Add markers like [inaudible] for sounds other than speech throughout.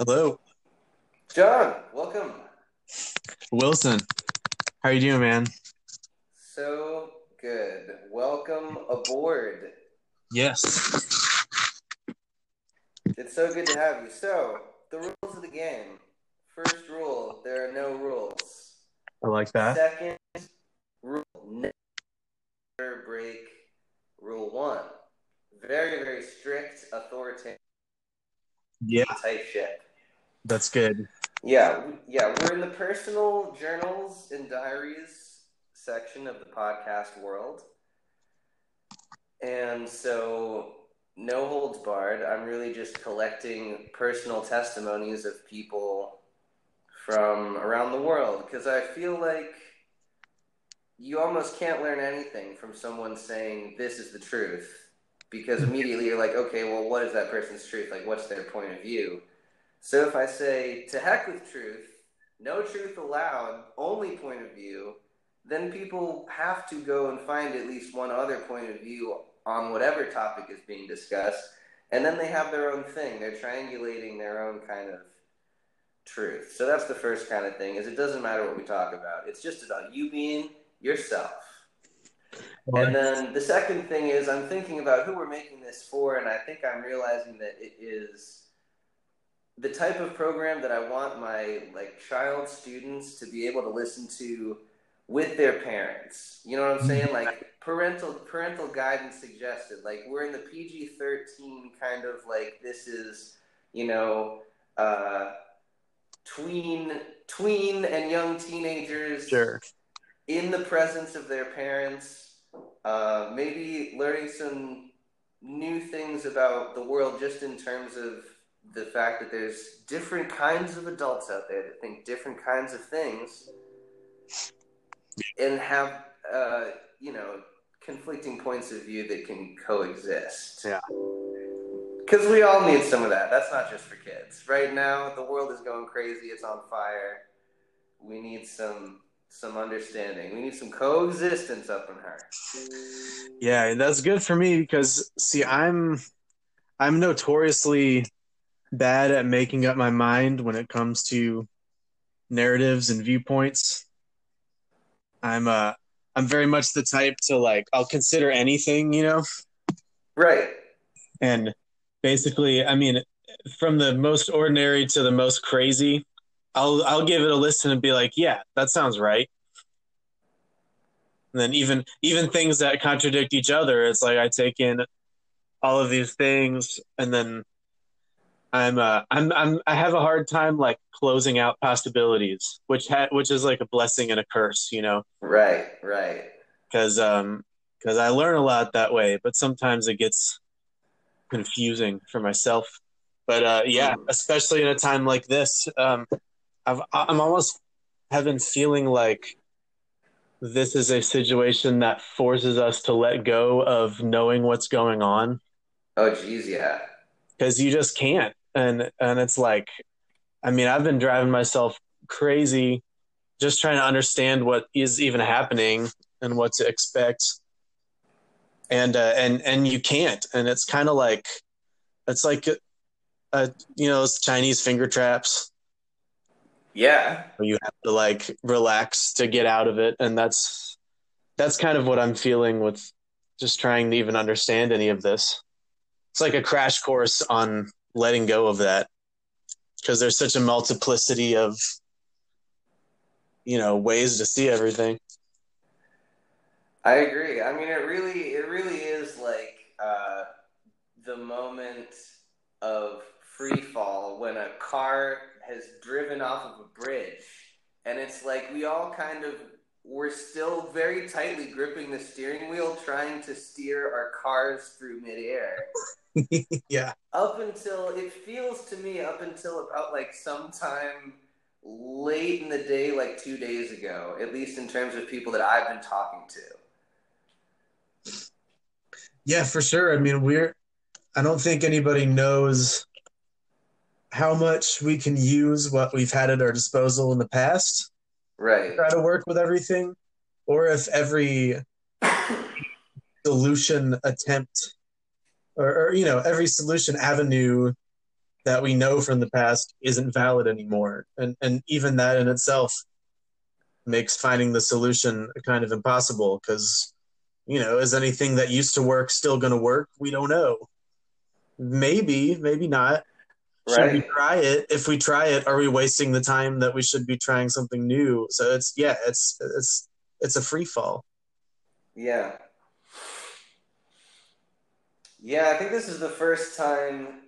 Hello, John, welcome. Wilson. How are you doing, man? So good. Welcome aboard. Yes. It's so good to have you. So, the rules of the game. First rule, there are no rules. I like that. Second rule, never break rule one. Very, very strict, authoritative Yeah, type shit. that's good. Yeah, yeah, we're in the personal journals and diaries section of the podcast world. And so, no holds barred. I'm really just collecting personal testimonies of people from around the world because I feel like you almost can't learn anything from someone saying this is the truth because immediately you're like, okay, well, what is that person's truth? Like, what's their point of view? So if I say, to heck with truth, no truth allowed, only point of view, then people have to go and find at least one other point of view on whatever topic is being discussed. And then they have their own thing. They're triangulating their own kind of truth. So that's the first kind of thing is it doesn't matter what we talk about. It's just about you being yourself. And then the second thing is I'm thinking about who we're making this for, and I think I'm realizing that it is the type of program that I want my like child students to be able to listen to with their parents. You know what I'm saying? Like parental parental guidance suggested. Like we're in the PG-13 kind of like this is, you know, uh tween tween and young teenagers Sure. in the presence of their parents, uh, maybe learning some new things about the world just in terms of the fact that there's different kinds of adults out there that think different kinds of things and have, uh, you know, conflicting points of view that can coexist. Yeah. Because we all need some of that. That's not just for kids. Right now, the world is going crazy. It's on fire. We need some some understanding. We need some coexistence up in her. Yeah, that's good for me because see, I'm I'm notoriously bad at making up my mind when it comes to narratives and viewpoints. I'm uh I'm very much the type to like I'll consider anything, you know, Right. and basically, I mean, from the most ordinary to the most crazy, I'll I'll give it a listen and be like, yeah, that sounds right. And then even even things that contradict each other, it's like I take in all of these things, and then I'm uh I'm I'm I have a hard time like closing out possibilities, which ha- which is like a blessing and a curse, you know, Right. Right. because um because I learn a lot that way, but sometimes it gets confusing for myself. But uh, yeah, Mm. especially in a time like this, um, I've, I'm almost having feeling like this is a situation that forces us to let go of knowing what's going on Oh, geez, yeah. because you just can't. And and it's like, I mean, I've been driving myself crazy just trying to understand what is even happening and what to expect. And uh, and and you can't. And it's kind of like, it's like, uh, you know, those Chinese finger traps. Yeah. you have to like relax to get out of it and that's that's kind of what i'm feeling with just trying to even understand any of this it's like a crash course on letting go of that because there's such a multiplicity of you know ways to see everything I agree. I mean, it really, it really is like uh, the moment of free fall when a car has driven off of a bridge, and it's like we all kind of we're still very tightly gripping the steering wheel, trying to steer our cars through midair. [laughs] yeah Up until it feels to me, up until about like sometime late in the day, like two days ago, at least in terms of people that I've been talking to. yeah for sure i mean we're i don't think anybody knows how much we can use what we've had at our disposal in the past Right. try to work with everything, or if every solution attempt, or, or you know, every solution avenue that we know from the past isn't valid anymore. And and even that in itself makes finding the solution kind of impossible because you know, is anything that used to work still going to work? We don't know. Maybe, maybe not. Should we try it? If we try it, are we wasting the time that we should be trying something new? So it's yeah, it's it's it's a free fall. Yeah. Yeah, I think this is the first time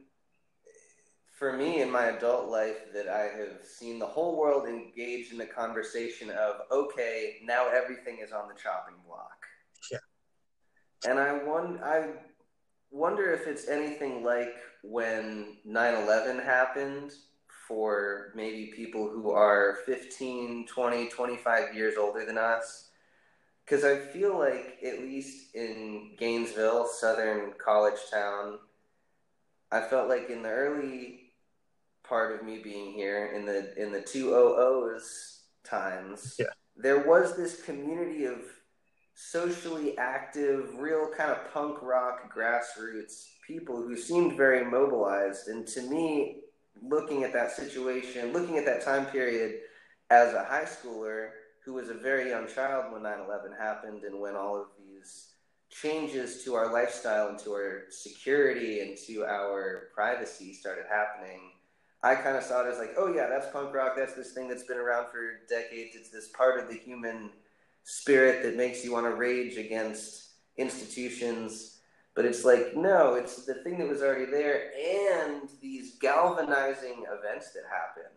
for me in my adult life that I have seen the whole world engaged in the conversation of okay, now everything is on the chopping block. Yeah. And I won I wonder if it's anything like when 9/11 happened for maybe people who are 15, 20, 25 years older than us. Cuz I feel like at least in Gainesville, southern college town, I felt like in the early part of me being here in the in the 200s times, yeah. there was this community of socially active, real kind of punk rock grassroots people who seemed very mobilized. And to me, looking at that situation, looking at that time period as a high schooler who was a very young child when 9 11 happened and when all of these changes to our lifestyle and to our security and to our privacy started happening. I kind of saw it as like, oh yeah, that's punk rock. That's this thing that's been around for decades. It's this part of the human spirit that makes you want to rage against institutions. But it's like, no, it's the thing that was already there and these galvanizing events that happen.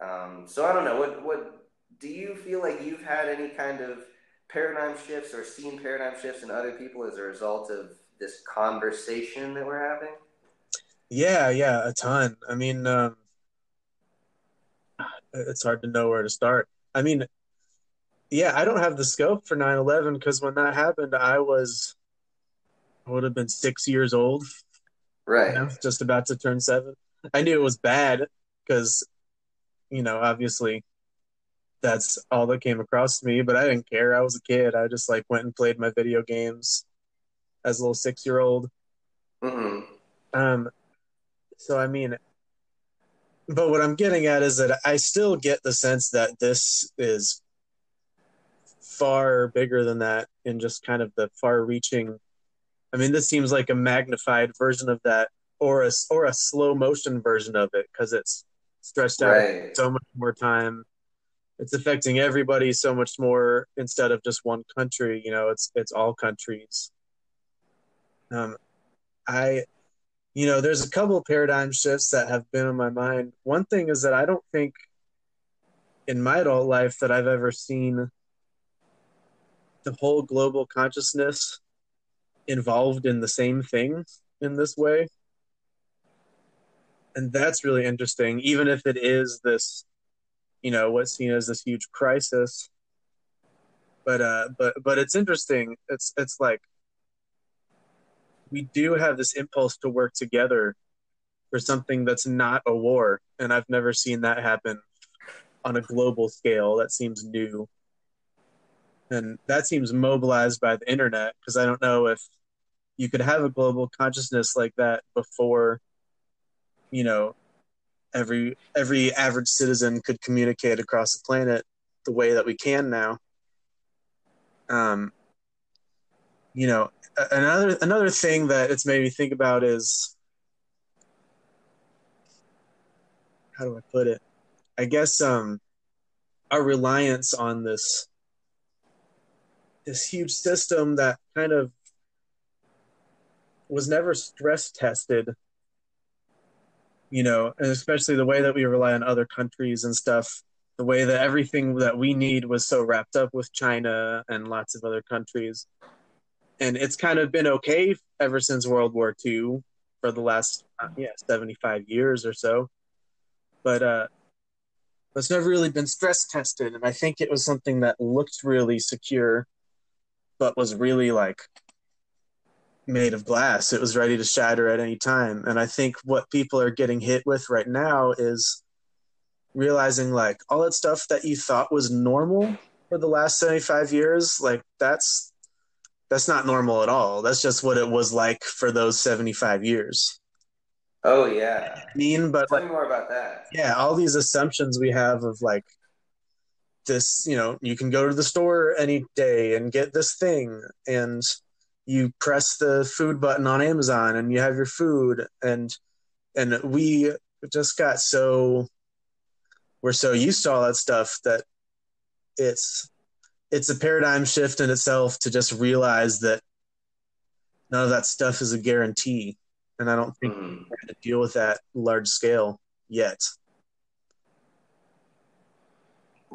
Um, so I don't know. What, what do you feel like you've had any kind of paradigm shifts or seen paradigm shifts in other people as a result of this conversation that we're having? Yeah, yeah, a ton. I mean, um, it's hard to know where to start. I mean, yeah, I don't have the scope for 9/11 because when that happened, I was I would have been six years old. Right. You know, just about to turn seven. I knew it was bad because, you know, obviously, that's all that came across to me. But I didn't care. I was a kid. I just like went and played my video games as a little six year old. Mm-hmm. Um. So I mean, but what I'm getting at is that I still get the sense that this is far bigger than that in just kind of the far reaching. I mean this seems like a magnified version of that or a or a slow motion version of it because it's stretched out right. so much more time. It's affecting everybody so much more instead of just one country you know it's it's all countries. Um i you know there's a couple of paradigm shifts that have been on my mind. One thing is that i don't think in my adult life that i've ever seen the whole global consciousness involved in the same thing in this way. And that's really interesting, even if it is this, you know, what's seen as this huge crisis. But uh but but it's interesting. It's it's like we do have this impulse to work together for something that's not a war. And I've never seen that happen on a global scale. That seems new and that seems mobilized by the internet because I don't know if you could have a global consciousness like that before you know every every average citizen could communicate across the planet the way that we can now. Um you know another another thing that it's made me think about is how do I put it? I guess um our reliance on this this huge system that kind of was never stress tested you know and especially the way that we rely on other countries and stuff the way that everything that we need was so wrapped up with china and lots of other countries. And it's kind of been okay ever since world war ii for the last uh, yeah 75 years or so. But uh it's never really been stress tested. And i think it was something that looked really secure but was really like made of glass. It was ready to shatter at any time. And I think what people are getting hit with right now is realizing like all that stuff that you thought was normal for the last 75 years, like that's that's not normal at all. That's just what it was like for those 75 years. Oh yeah. I mean, but Tell like, me more about that. yeah, all these assumptions we have of like this, you know, you can go to the store any day and get this thing and you press the food button on Amazon and you have your food and and we just got so we're so used to all that stuff that it's it's a paradigm shift in itself to just realize that none of that stuff is a guarantee and i don't think Mhm. we're going to deal with that large scale yet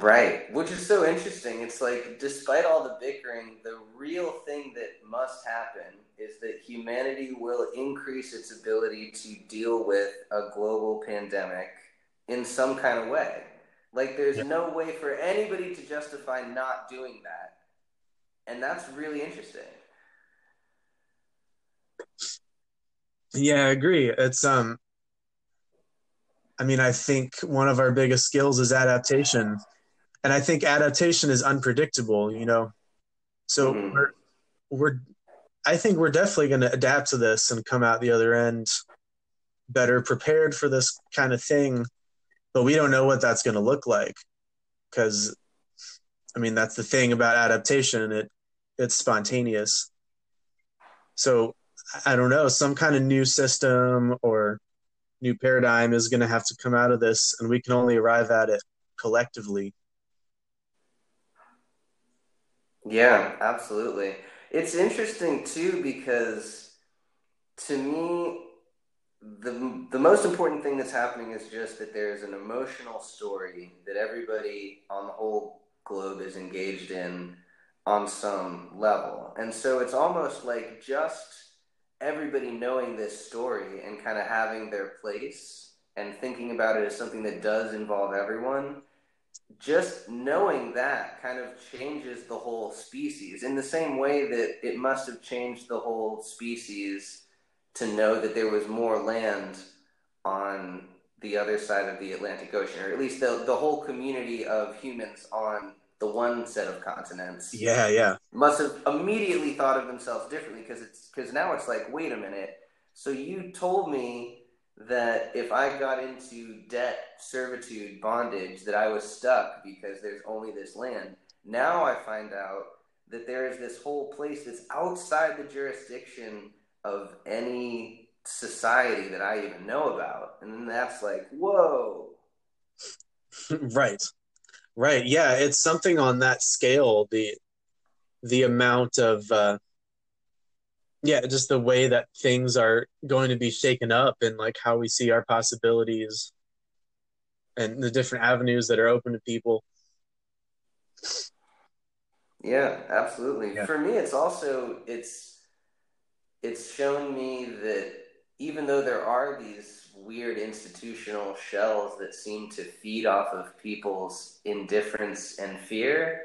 Right, which is so interesting. It's like, despite all the bickering, the real thing that must happen is that humanity will increase its ability to deal with a global pandemic in some kind of way. Like, there's Yeah. no way for anybody to justify not doing that. And that's really interesting. yeah i agree it's um i mean i think one of our biggest skills is adaptation and i think adaptation is unpredictable you know so Mhm. we're we're I think we're definitely going to adapt to this and come out the other end better prepared for this kind of thing, but we don't know what that's going to look like because I mean that's the thing about adaptation it it's spontaneous. So I don't know, some kind of new system or new paradigm is going to have to come out of this and we can only arrive at it collectively. Yeah, absolutely. It's interesting too because to me, the the most important thing that's happening is just that there's an emotional story that everybody on the whole globe is engaged in on some level. And so it's almost like just everybody knowing this story and kind of having their place and thinking about it as something that does involve everyone just knowing that kind of changes the whole species in the same way that it must have changed the whole species to know that there was more land on the other side of the Atlantic Ocean, or at least the, the whole community of humans on the one set of continents Yeah, yeah. must have immediately thought of themselves differently because it's because now it's like wait a minute so you told me that if i got into debt servitude bondage that i was stuck because there's only this land. Now i find out that there is this whole place that's outside the jurisdiction of any society that i even know about. And then that's like whoa. [laughs] Right. Right. Yeah it's something on that scale the the amount of uh yeah just the way that things are going to be shaken up and like how we see our possibilities and the different avenues that are open to people Yeah, absolutely. Yeah. For me, it's also it's it's shown me that even though there are these weird institutional shells that seem to feed off of people's indifference and fear,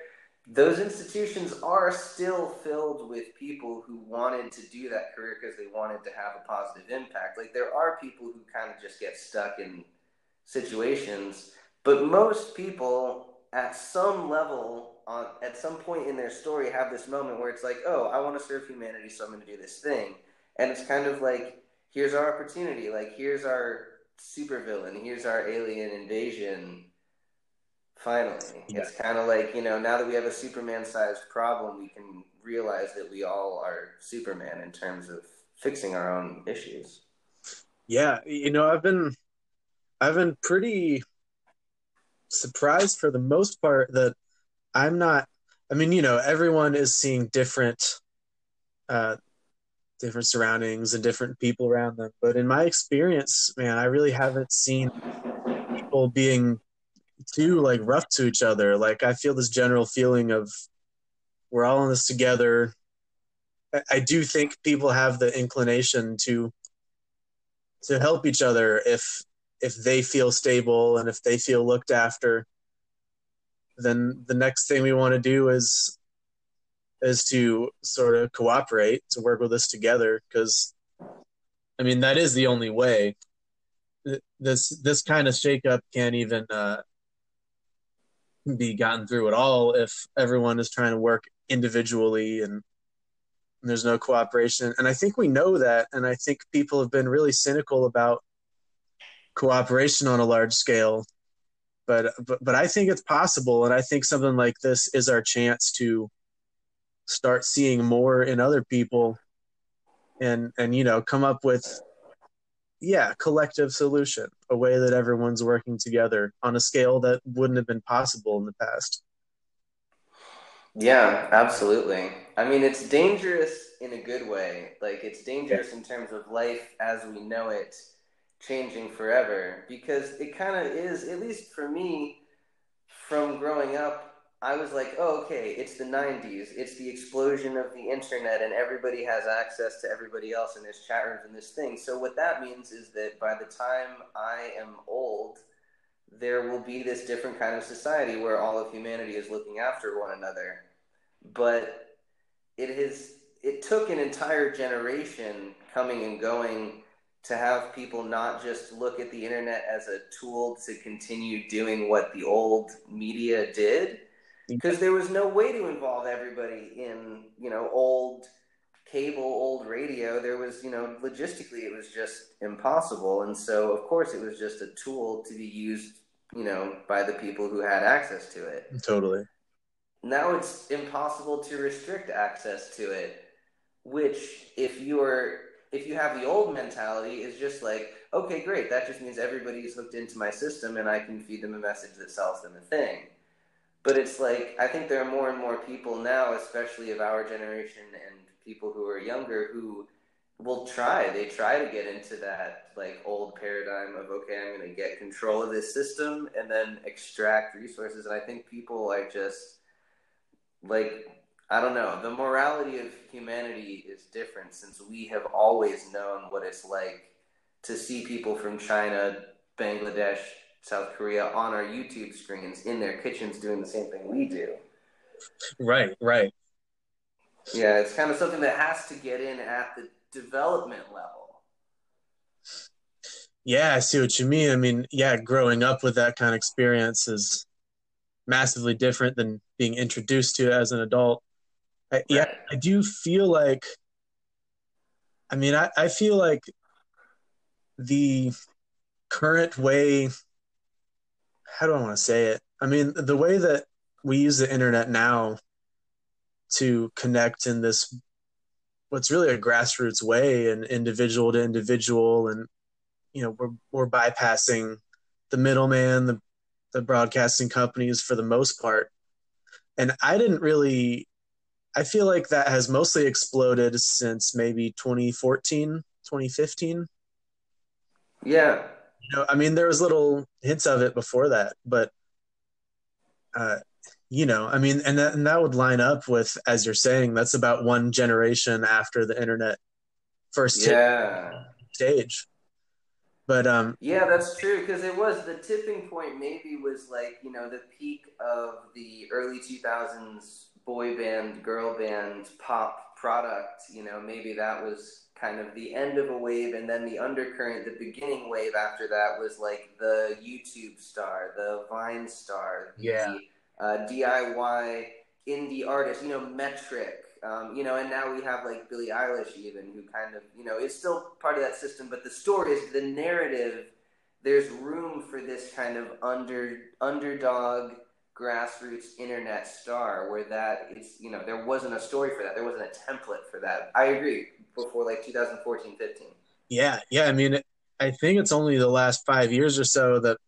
those institutions are still filled with people who wanted to do that career because they wanted to have a positive impact. Like there are people who kind of just get stuck in situations, but most people at some level on at some point in their story have this moment where it's like, oh, I want to serve humanity, so I'm going to do this thing, and it's kind of like, here's our opportunity, like here's our supervillain, here's our alien invasion. Finally, Yeah. it's kind of like you know now that we have a Superman-sized problem, we can realize that we all are Superman in terms of fixing our own issues. yeah you know i've been i've been pretty surprised for the most part that i'm not i mean you know everyone is seeing different uh different surroundings and different people around them but in my experience man i really haven't seen people being too like rough to each other. Like i feel this general feeling of we're all in this together. I, I do think people have the inclination to to help each other if if they feel stable and if they feel looked after. Then the next thing we want to do is is to sort of cooperate to work with us together because i mean that is the only way. This this kind of shakeup can't even uh, be gotten through at all if everyone is trying to work individually and there's no cooperation and i think we know that and i think people have been really cynical about cooperation on a large scale. But, but but I think it's possible, and I think something like this is our chance to start seeing more in other people, and and you know come up with yeah collective solution, a way that everyone's working together on a scale that wouldn't have been possible in the past. Yeah, absolutely. I mean, it's dangerous in a good way. Like, it's dangerous in terms of life as we know it changing forever because it kind of is, at least for me, from growing up, I was like, oh, okay, it's the 90s. It's the explosion of the internet, and everybody has access to everybody else in this chat rooms and this thing. So, what that means is that by the time I am old, there will be this different kind of society where all of humanity is looking after one another. But it has it took an entire generation coming and going to have people not just look at the internet as a tool to continue doing what the old media did because there was no way to involve everybody in you know old cable old radio. There was you know logistically it was just impossible. And so of course it was just a tool to be used you know by the people who had access to it. Totally. Now it's impossible to restrict access to it which if you're if you have the old mentality is just like okay great that just means everybody's hooked into my system and i can feed them a message that sells them a thing but it's like i think there are more and more people now especially of our generation and people who are younger who will try they try to get into that like old paradigm of okay i'm going to get control of this system and then extract resources and i think people are just like I don't know. The morality of humanity is different since we have always known what it's like to see people from China, Bangladesh, South Korea on our YouTube screens in their kitchens doing the same thing we do. Right, right. Yeah, it's kind of something that has to get in at the development level. Yeah, I see what you mean. I mean, yeah, growing up with that kind of experience is massively different than being introduced to it as an adult. I, right. Yeah, I do feel like. I mean, I, I feel like the current way. How do I want to say it? I mean, the way that we use the internet now to connect in this what's really a grassroots way and individual to individual and you know we're we're bypassing the middleman the the broadcasting companies for the most part and i didn't really I feel like that has mostly exploded since maybe 2014, 2015. Yeah. You know, I mean, there was little hints of it before that, but, uh, you know, I mean, and that, and that would line up with, as you're saying, that's about one generation after the internet first yeah. stage. But um, yeah, that's true because it was the tipping point. Maybe was like you know the peak of the early 2000s boy band, girl band, pop product, you know, maybe that was kind of the end of a wave, and then the undercurrent, the beginning wave after that was like the YouTube star, the Vine star, the yeah. uh, DIY indie artist, you know, Metric, um, you know, and now we have like Billie Eilish even, who kind of, you know, is still part of that system, but the story is the narrative. There's room for this kind of under underdog grassroots internet star where that is you know there wasn't a story for that. There wasn't a template for that. I agree. Before like 2014 15 yeah. Yeah. I mean i think it's only the last five years or so that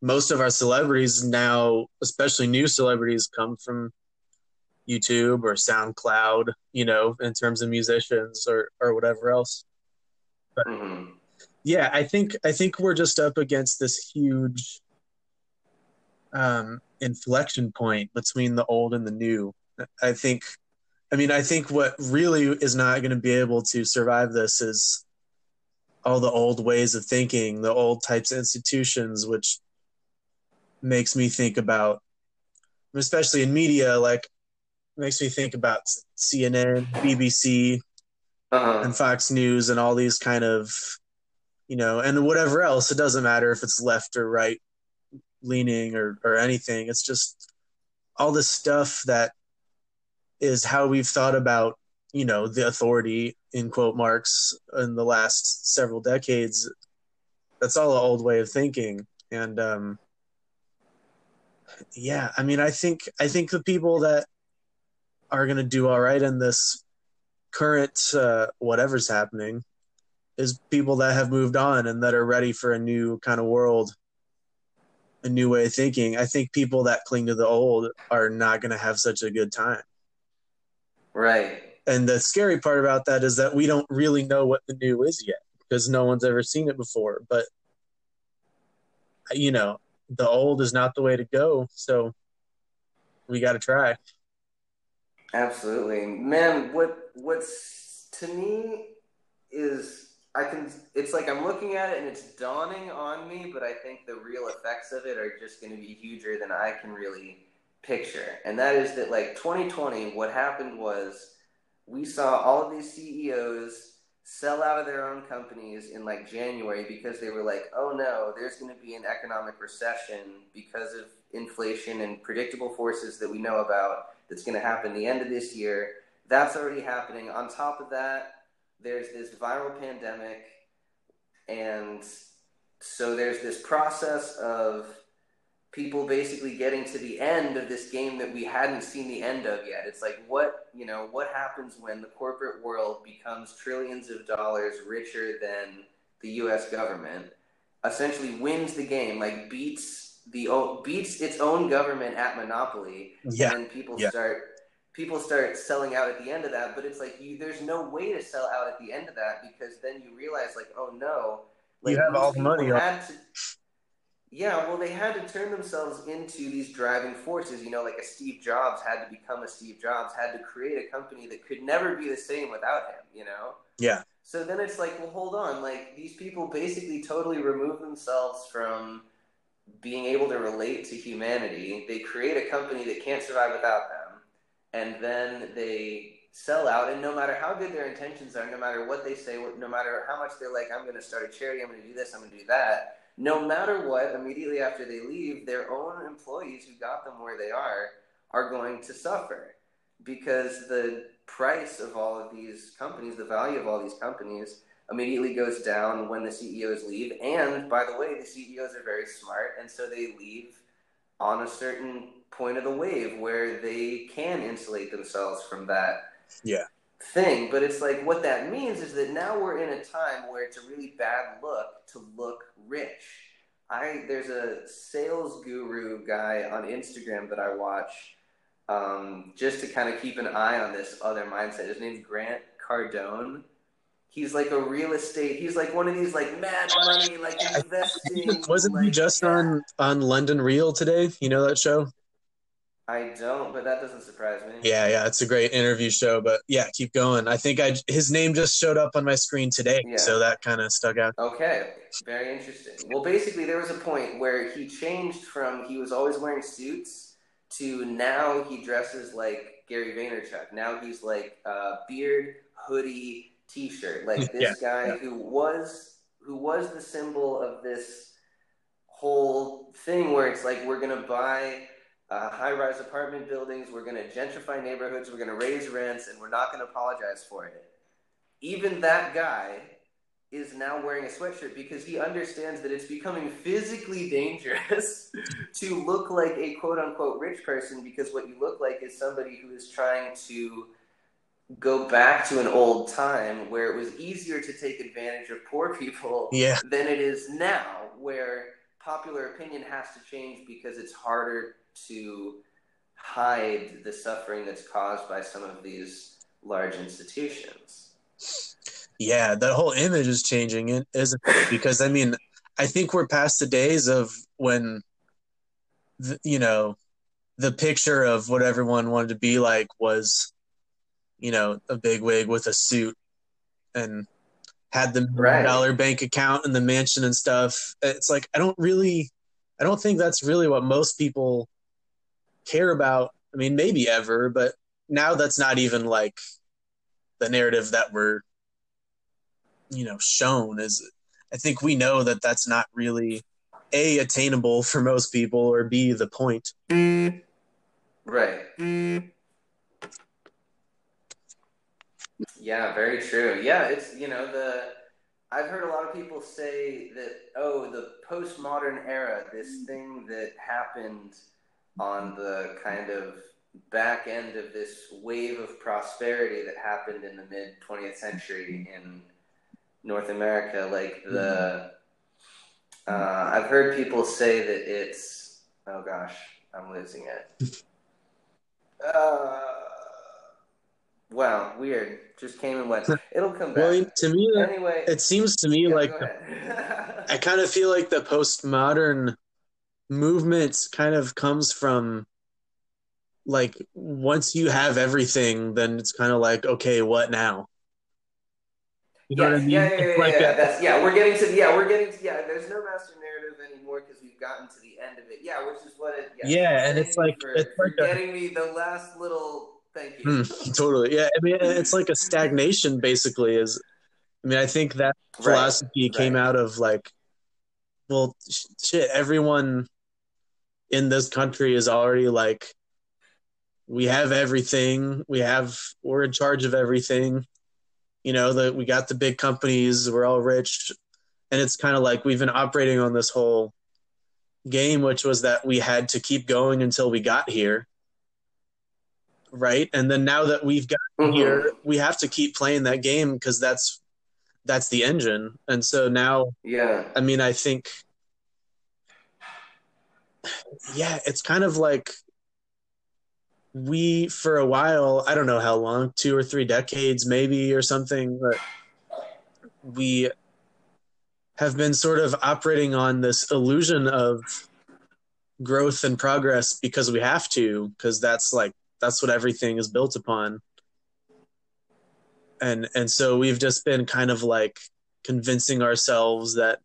most of our celebrities now especially new celebrities come from youtube or soundcloud you know in terms of musicians or or whatever else. But mm-hmm. yeah i think i think we're just up against this huge um inflection point between the old and the new. I think, I mean, I think what really is not going to be able to survive this is all the old ways of thinking, the old types of institutions, which makes me think about, especially in media, like makes me think about CNN, BBC, uh-huh. and Fox News, and all these kind of, you know, and whatever else. It doesn't matter if it's left or right leaning or or anything. It's just all this stuff that is how we've thought about you know the authority in quote marks in the last several decades that's all an old way of thinking. And um, yeah, I mean, I think I think the people that are going to do all right in this current uh, whatever's happening is people that have moved on and that are ready for a new kind of world, a new way of thinking. I think people that cling to the old are not going to have such a good time. Right. And the scary part about that is that we don't really know what the new is yet because no one's ever seen it before. But, you know, the old is not the way to go. So we got to try. Absolutely, man. What what's to me is I can. It's like I'm looking at it and it's dawning on me, but I think the real effects of it are just going to be huger than I can really picture. And that is that like 2020, what happened was we saw all of these CEOs sell out of their own companies in like January because they were like, oh no, there's going to be an economic recession because of inflation and predictable forces that we know about that's going to happen the end of this year. That's already happening. On top of that, there's this viral pandemic. And so there's this process of people basically getting to the end of this game that we hadn't seen the end of yet. It's like what, you know, what happens when the corporate world becomes trillions of dollars richer than the US government, essentially wins the game, like beats the beats its own government at monopoly yeah. and people yeah. start people start selling out at the end of that but it's like you there's no way to sell out at the end of that because then you realize like oh no. Like you have all the money. had to, yeah well they had to turn themselves into these driving forces. You know like a steve jobs had to become a steve jobs had to create a company that could never be the same without him you know? Yeah. So then it's like well hold on. Like these people basically totally remove themselves from being able to relate to humanity. They create a company that can't survive without them, and then they sell out. And no matter how good their intentions are, no matter what they say, no matter how much they're like, I'm going to start a charity, I'm going to do this, I'm going to do that. No matter what, immediately after they leave, their own employees who got them where they are are going to suffer because the price of all of these companies, the value of all these companies, immediately goes down when the CEOs leave. And by the way, the CEOs are very smart, and so they leave on a certain point of the wave where they can insulate themselves from that yeah. thing. But it's like what that means is that now we're in a time where it's a really bad look to look rich. I there's a sales guru guy on Instagram that I watch um, just to kind of keep an eye on this other mindset. His name's Grant Cardone He's like a real estate. He's like one of these like mad money, like investing. Wasn't like, he just on on London Real today? You know that show? I don't, but that doesn't surprise me. Yeah, yeah, it's a great interview show. But yeah, keep going. I think I his name just showed up on my screen today, yeah. so that kind of stuck out. Okay, very interesting. Well, basically, there was a point where he changed from he was always wearing suits to now he dresses like Gary Vaynerchuk. Now he's like uh, beard, hoodie, T-shirt. Like this yeah, guy yeah. who was who was the symbol of this whole thing where it's like we're gonna buy uh, high-rise apartment buildings, we're gonna gentrify neighborhoods, we're gonna raise rents, and we're not gonna apologize for it. Even that guy is now wearing a sweatshirt because he understands that it's becoming physically dangerous [laughs] to look like a quote unquote rich person because what you look like is somebody who is trying to go back to an old time where it was easier to take advantage of poor people yeah. than it is now, where popular opinion has to change because it's harder to hide the suffering that's caused by some of these large institutions. Yeah, that whole image is changing, isn't it? Because I mean, I think we're past the days of when, the, you know, the picture of what everyone wanted to be like was you know, a big wig with a suit and had the right. dollar bank account and the mansion and stuff. It's like I don't really I don't think that's really what most people care about. I mean, maybe ever, but now that's not even like the narrative that we're you know shown is I think we know that that's not really a attainable [laughs] for most people or b the point. Right. Yeah, very true. Yeah, it's you know the I've heard a lot of people say that oh, the postmodern era, this thing that happened on the kind of back end of this wave of prosperity that happened in the mid 20th century in North America, like the uh, I've heard people say that it's oh gosh, I'm losing it. Uh, wow, weird. Just came and went. It'll come back. Well, to me, anyway, it seems to me yeah, like. [laughs] I kind of feel like the postmodern movement kind of comes from like once you have everything, then it's kind of like okay, what now? You know yeah, what I mean? yeah, yeah, yeah, like yeah, a- That's yeah. We're getting to yeah. We're getting to yeah. There's no master narrative anymore because we've gotten to the end of it. Yeah, which is what it. Yeah, and it's like- for, it's for like a- getting me the last little. Thank you. Hmm, [laughs] totally. Yeah. I mean, [laughs] it's like a stagnation, basically. Is I mean, I think that Right, philosophy came right. out of like, well, sh- shit. Everyone in this country is already like, we have everything. We have. We're in charge of everything. You know that we got the big companies. We're all rich, and it's kind of like we've been operating on this whole game, which was that we had to keep going until we got here. Right. And then now that we've got Mhm. here, we have to keep playing that game because that's that's the engine. And so now, Yeah. I mean, I think, yeah, it's kind of like we for a while. I don't know how long, two or three decades, maybe, or something. But we have been sort of operating on this illusion of growth and progress because we have to, because that's like that's what everything is built upon and and so we've just been kind of like convincing ourselves that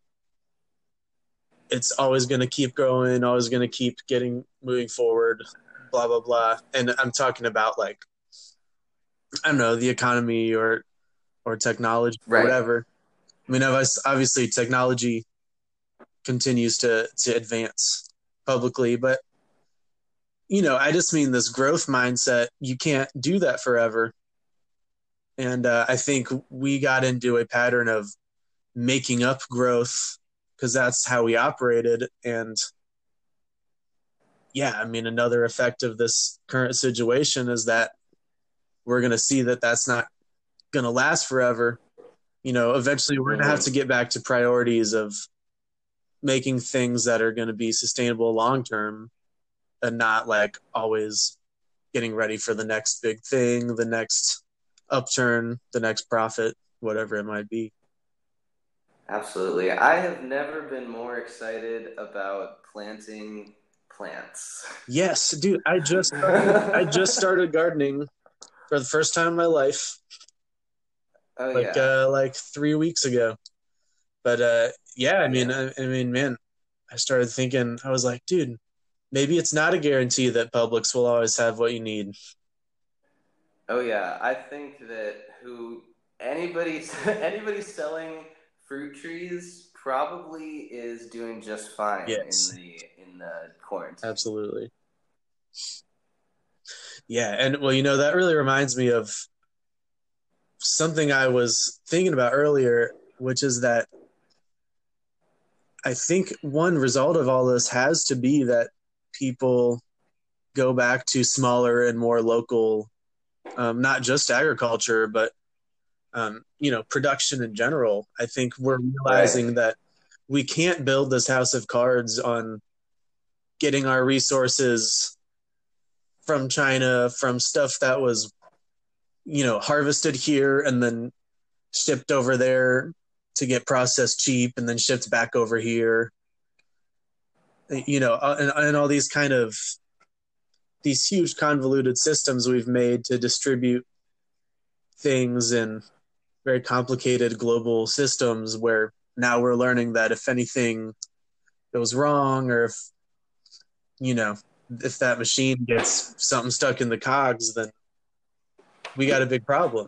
it's always going to keep growing always going to keep getting moving forward blah blah blah. And i'm talking about like i don't know the economy or or technology or whatever. I mean obviously technology continues to to advance publicly but you know i just mean this growth mindset you can't do that forever. And uh, I think we got into a pattern of making up growth because that's how we operated. And yeah, I mean, another effect of this current situation is that we're going to see that that's not going to last forever. You know, eventually we're going to have to get back to priorities of making things that are going to be sustainable long term and not like always getting ready for the next big thing, the next upturn, the next profit, whatever it might be. Absolutely. I have never been more excited about planting plants. Yes, dude, I just I just started gardening for the first time in my life, Oh like yeah. uh, like three weeks ago. But uh, yeah, I mean. I, I mean, man, I started thinking. I was like, dude, maybe it's not a guarantee that Publix will always have what you need. Oh yeah, I think that who anybody [laughs] anybody selling fruit trees probably is doing just fine Yes. in the in the quarantine. Absolutely. Yeah, and well, you know, that really reminds me of something I was thinking about earlier, which is that I think one result of all this has to be that people go back to smaller and more local, um, not just agriculture, but um, you know, production in general. I think we're realizing that we can't build this house of cards on getting our resources from China, from stuff that was, you know, harvested here and then shipped over there to get processed cheap and then shipped back over here. You know, uh, and, and all these kind of these huge convoluted systems we've made to distribute things in very complicated global systems where now we're learning that if anything goes wrong or if you know if that machine gets something stuck in the cogs then we got a big problem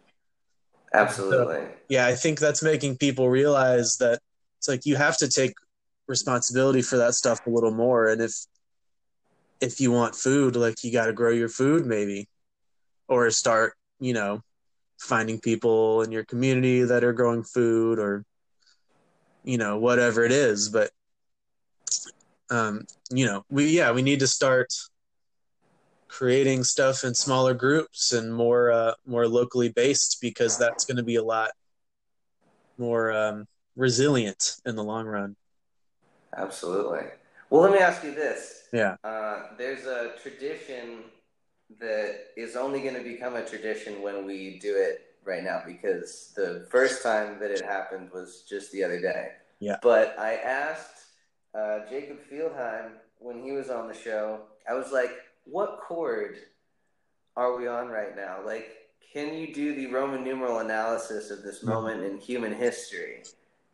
Absolutely. yeah i think that's making people realize that it's like you have to take responsibility for that stuff a little more and if if you want food like you got to grow your food maybe or start you know finding people in your community that are growing food or you know whatever it is but um you know we yeah we need to start creating stuff in smaller groups and more uh more locally based because that's going to be a lot more um resilient in the long run Absolutely. Well, let me ask you this. Yeah. Uh, there's a tradition that is only going to become a tradition when we do it right now because the first time that it happened was just the other day. Yeah. But I asked uh, Jacob Fieldheim when he was on the show, I was like, what chord are we on right now? Like, can you do the Roman numeral analysis of this moment in human history?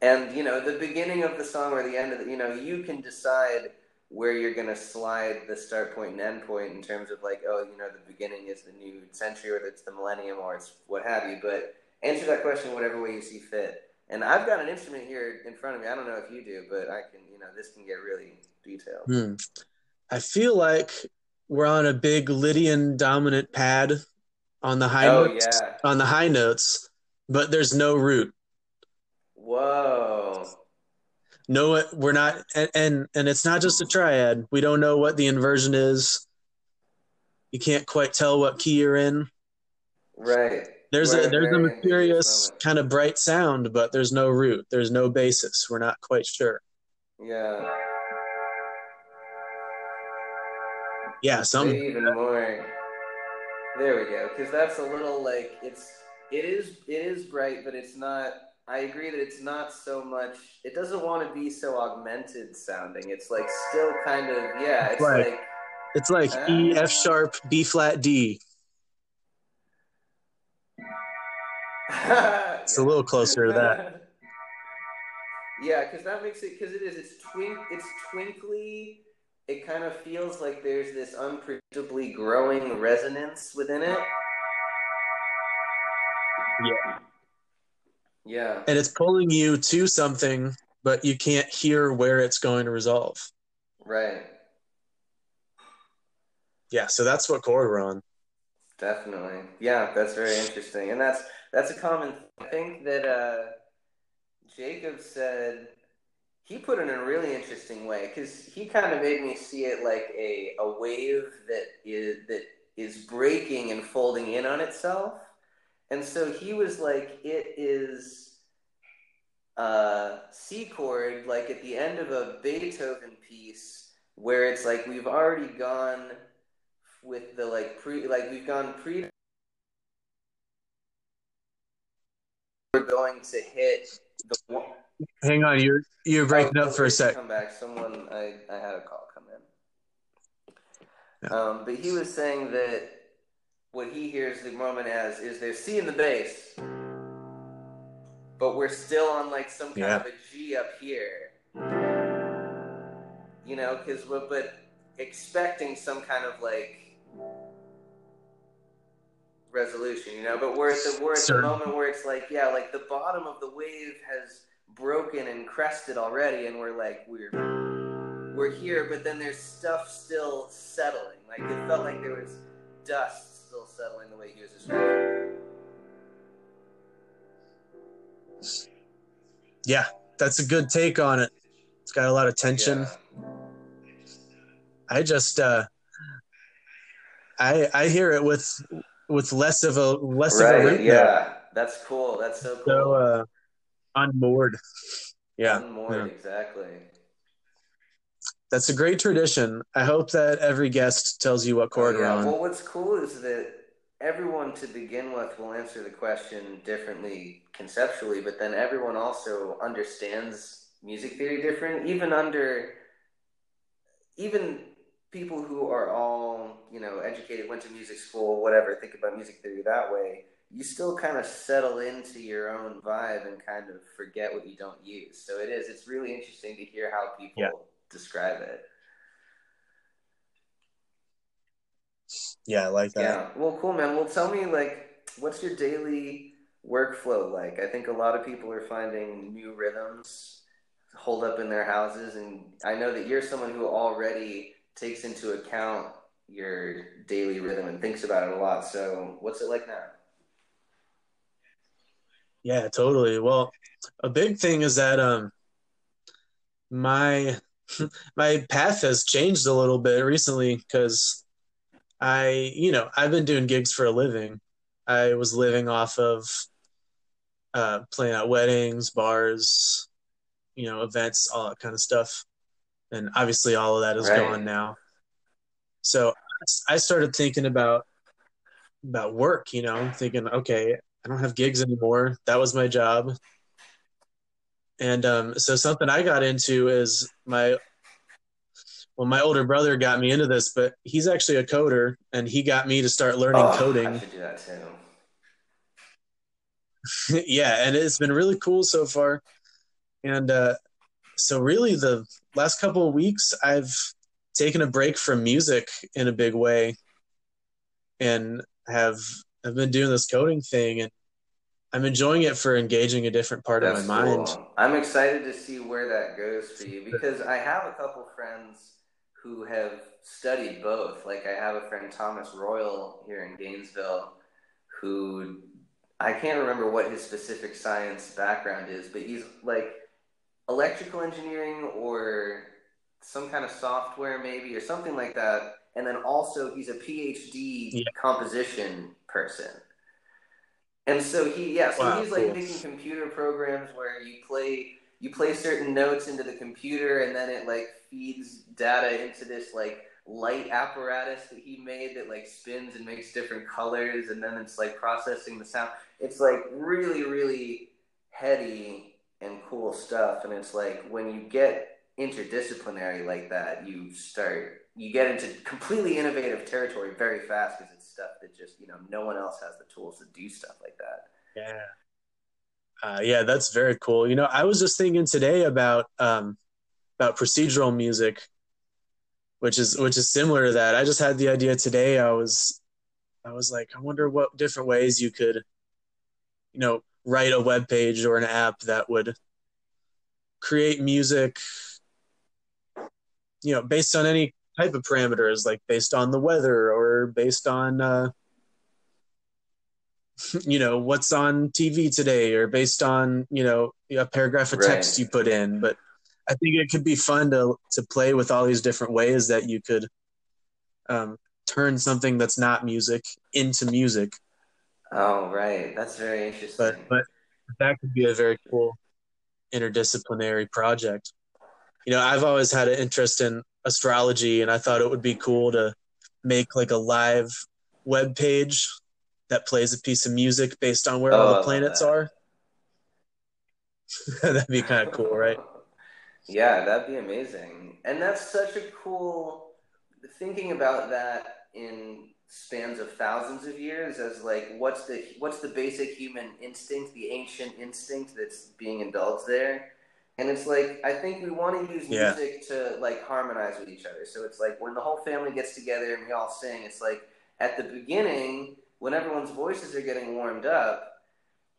And, you know, the beginning of the song or the end of the, you know, you can decide where you're going to slide the start point and end point in terms of like, oh, you know, the beginning is the new century or it's the millennium or it's what have you. But answer that question whatever way you see fit. And I've got an instrument here in front of me. I don't know if you do, but I can, you know, this can get really detailed. Hmm. I feel like we're on a big Lydian dominant pad on the high Oh, notes, yeah. on the high notes, but there's no root. Whoa. No, we're not, and, and and it's not just a triad. We don't know what the inversion is. You can't quite tell what key you're in. Right. There's Right, a there's a mysterious moment. kind of bright sound, but there's no root. There's no basis. We're not quite sure. Yeah. Yeah, some Maybe even more. There we go. Because that's a little like it's it is it is bright, but it's not. I agree that it's not so much. It doesn't want to be so augmented sounding. It's like still kind of yeah. It's Right. like it's like Ah. E F sharp B flat D. [laughs] it's a little closer to that. [laughs] Yeah, because that makes it because it is. It's twink. It's twinkly. It kind of feels like there's this unpredictably growing resonance within it. Yeah. Yeah. And it's pulling you to something, but you can't hear where it's going to resolve. Right. Yeah, so that's what chord we're on. Definitely. Yeah, that's very interesting. And that's that's a common I think that uh Jacob said he put it in a really interesting way because he kind of made me see it like a, a wave that is that is breaking and folding in on itself. And so he was like, it is a C chord, like at the end of a Beethoven piece, where it's like we've already gone with the like pre like we've gone pre we're going to hit the one Hang on, you're you're breaking Oh, up for a sec. Come back. Someone I, I had a call come in. Yeah. Um, but he was saying that what he hears the moment as is they're seeing the bass, but we're still on like some kind Yeah. of a G up here. You know, because but, but expecting some kind of like resolution, you know. But we're at the we're at the moment where it's like, yeah, like the bottom of the wave has broken and crested already, and we're like we're we're here, but then there's stuff still settling. Like it felt like there was dust settling the way he. Yeah, that's a good take on it. It's got a lot of tension. Yeah. I just uh I I hear it with with less of a less of a Right. note. Yeah. That's cool. That's so cool. So uh unmoored. Yeah. One more, yeah. exactly. That's a great tradition. I hope that every guest tells you what chord Oh, we're yeah. on. Well, what's cool is that everyone to begin with will answer the question differently conceptually, but then everyone also understands music theory different, even under even people who are all you know educated, went to music school, whatever, think about music theory that way. You still kind of settle into your own vibe and kind of forget what you don't use. So it is. It's really interesting to hear how people Yeah. describe it. Yeah, I like that. Yeah. Well, cool, man. Well, tell me, like, what's your daily workflow like? I think a lot of people are finding new rhythms hold up in their houses, and I know that you're someone who already takes into account your daily rhythm and thinks about it a lot. So, what's it like now? Yeah, totally. Well, a big thing is that um my [laughs] my path has changed a little bit recently because I, you know, I've been doing gigs for a living. I was living off of uh, playing at weddings, bars, you know, events, all that kind of stuff. And obviously, all of that is right. gone now. So I started thinking about about work. You know, thinking, okay, I don't have gigs anymore. That was my job. And um, so something I got into is my well, my older brother got me into this, but he's actually a coder, and he got me to start learning oh, coding. I should do that too. [laughs] yeah, and it's been really cool so far. And uh, so, really, the last couple of weeks, I've taken a break from music in a big way, and have I've been doing this coding thing, and I'm enjoying it for engaging a different part That's of my cool. mind. I'm excited to see where that goes for you because I have a couple friends who have studied both. Like I have a friend Thomas Royal here in Gainesville who I can't remember what his specific science background is, but he's like electrical engineering or some kind of software maybe or something like that. And then also he's a PhD yeah. composition person. And so he yeah, so wow, he's like cool. making computer programs where you play you play certain notes into the computer and then it like feeds data into this like light apparatus that he made that like spins and makes different colors and then it's like processing the sound. It's like really really heady and cool stuff and it's like when you get interdisciplinary like that you start you get into completely innovative territory very fast because it's stuff that just you know no one else has the tools to do stuff like that. Yeah uh, yeah that's very cool you know i was just thinking today about um about procedural music which is which is similar to that. I just had the idea today. I was I was like, I wonder what different ways you could, you know, write a web page or an app that would create music, you know, based on any type of parameters, like based on the weather or based on uh, [laughs] you know what's on TV today, or based on you know a paragraph of text right. you put in, but I think it could be fun to to play with all these different ways that you could um, turn something that's not music into music. Oh, right. That's very interesting. But but that could be a very cool interdisciplinary project. You know, I've always had an interest in astrology, and I thought it would be cool to make like a live web page that plays a piece of music based on where oh, all the oh, planets are. [laughs] That'd be kind of cool, right? Yeah, that'd be amazing. And that's such a cool thinking about that in spans of thousands of years as like what's the what's the basic human instinct, the ancient instinct that's being indulged there. And it's like I think we want to use yeah. music to like harmonize with each other. So it's like when the whole family gets together and we all sing, it's like at the beginning when everyone's voices are getting warmed up,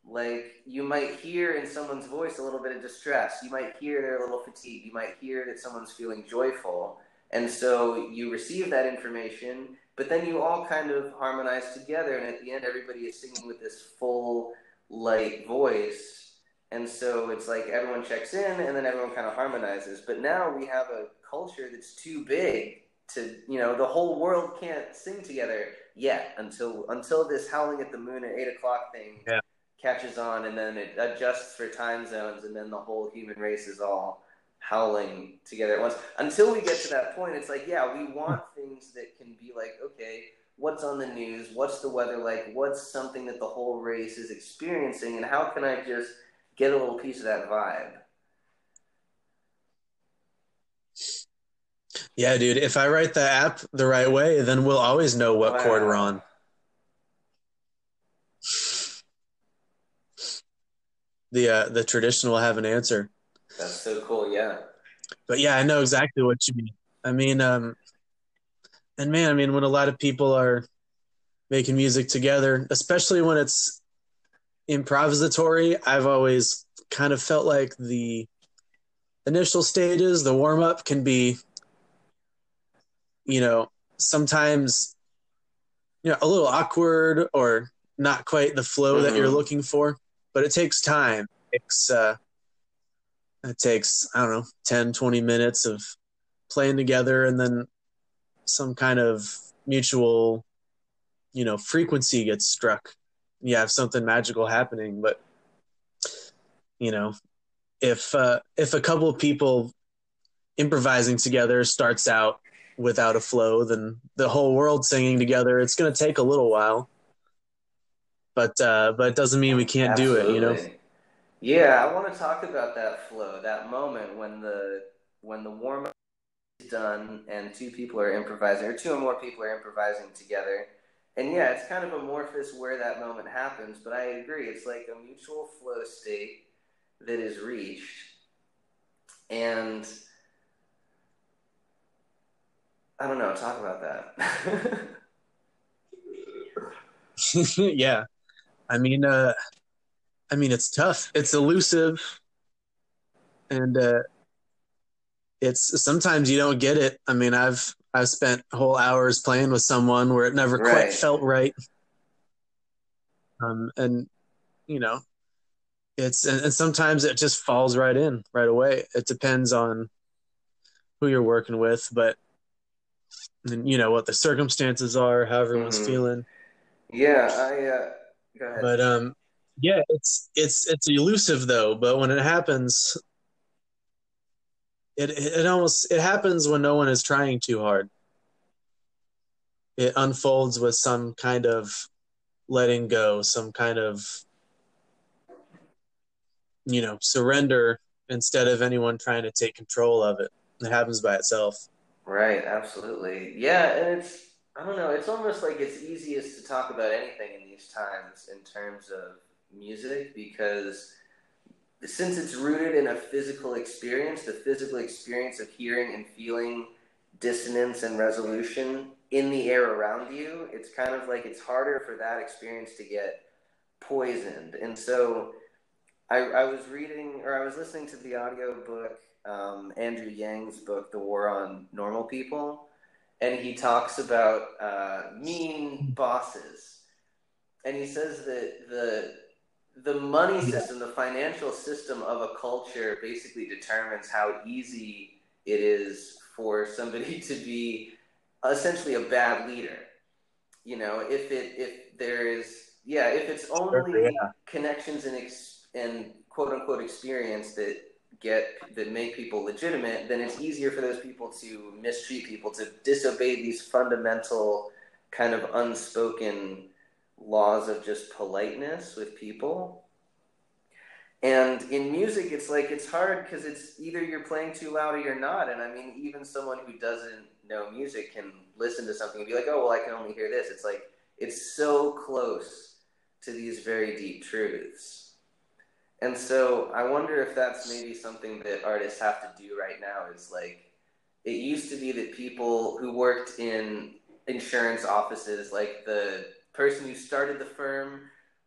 like you might hear in someone's voice a little bit of distress. You might hear they're a little fatigued. You might hear that someone's feeling joyful. And so you receive that information, but then you all kind of harmonize together. And at the end, everybody is singing with this full, light voice. And so it's like everyone checks in and then everyone kind of harmonizes. But now we have a culture that's too big to, you know, the whole world can't sing together yet until until this howling at the moon at eight o'clock thing yeah. catches on and then it adjusts for time zones and then the whole human race is all howling together at once. Until we get to that point it's like yeah we want things that can be like okay what's on the news? What's the weather like? What's something that the whole race is experiencing? And how can i just get a little piece of that vibe yeah dude if i write the app the right way then we'll always know what wow. chord we're on the uh, the tradition will have an answer. That's so cool, yeah. But yeah, I know exactly what you mean. I mean, um, and man, I mean, when a lot of people are making music together, especially when it's improvisatory, I've always kind of felt like the initial stages, the warm up, can be, you know, sometimes, you know, a little awkward or not quite the flow mm-hmm. that you're mm-hmm. looking for but it takes time. It's uh, it takes i don't know 10 20 minutes of playing together and then some kind of mutual you know frequency gets struck you have something magical happening but you know if uh, if a couple of people improvising together starts out without a flow then the whole world singing together. It's going to take a little while but uh, but it doesn't mean we can't Absolutely. do it you know? Yeah i want to talk about that flow that moment when the when the warm up is done and two people are improvising or two or more people are improvising together. And yeah it's kind of amorphous where that moment happens but i agree it's like a mutual flow state that is reached. And I don't know. Talk about that. [laughs] yeah, I mean, uh, I mean, it's tough. It's elusive, and uh, it's sometimes you don't get it. I mean, I've I've spent whole hours playing with someone where it never right. quite felt right. Um, and you know, it's and, and sometimes it just falls right in right away. It depends on who you're working with, but you know what the circumstances are, how everyone's mm-hmm. feeling. Yeah, I uh, go ahead. But um, yeah, it's it's it's elusive though. But when it happens, it it almost it happens when no one is trying too hard. It unfolds with some kind of letting go, some kind of you know surrender instead of anyone trying to take control of it. It happens by itself. Right, absolutely. Yeah, and it's I don't know, it's almost like it's easiest to talk about anything in these times in terms of music because since it's rooted in a physical experience, the physical experience of hearing and feeling dissonance and resolution in the air around you, it's kind of like it's harder for that experience to get poisoned. And so I, I was reading or I was listening to the audio book um, Andrew Yang's book, The War on Normal People, and he talks about uh, mean bosses, and he says that the the money system, the financial system of a culture, basically determines how easy it is for somebody [laughs] to be essentially a bad leader. You know, if it if there is yeah, if it's only yeah. connections and ex- and quote unquote experience that get that make people legitimate, then it's easier for those people to mistreat people, to disobey these fundamental kind of unspoken laws of just politeness with people. And in music, it's like it's hard because it's either you're playing too loud or you're not. And I mean, even someone who doesn't know music can listen to something and be like, "Oh, well, I can only hear this." It's like it's so close to these very deep truths. And so I wonder if that's maybe something that artists have to do right now is like it used to be that people who worked in insurance offices, like the person who started the firm,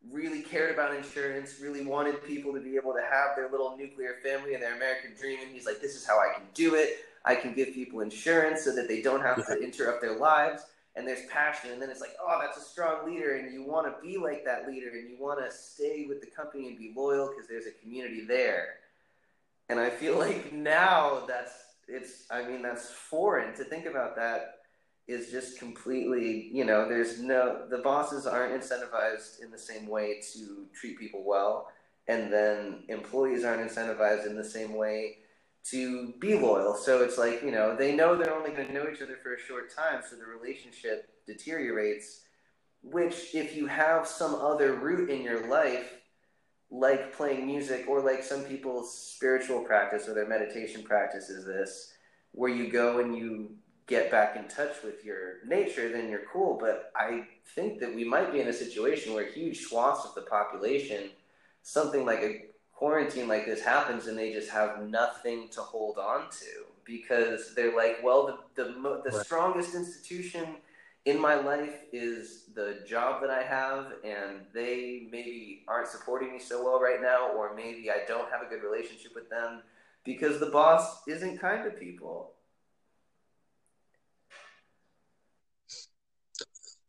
really cared about insurance, really wanted people to be able to have their little nuclear family and their American dream. And he's like, this is how I can do it. I can give people insurance so that they don't have to interrupt their lives and there's passion and then it's like oh that's a strong leader and you want to be like that leader and you want to stay with the company and be loyal because there's a community there. And i feel like now that's it's i mean that's foreign. To think about that is just completely you know there's no the bosses aren't incentivized in the same way to treat people well and then employees aren't incentivized in the same way to be loyal. So it's like, you know, they know they're only going to know each other for a short time, so the relationship deteriorates. Which, if you have some other route in your life, like playing music or like some people's spiritual practice or their meditation practice is this, where you go and you get back in touch with your nature, then you're cool. But I think that we might be in a situation where huge swaths of the population, something like a quarantine like this happens and they just have nothing to hold on to because they're like, well, the the, the right. strongest institution in my life is the job that I have, and they maybe aren't supporting me so well right now, or maybe I don't have a good relationship with them because the boss isn't kind to people.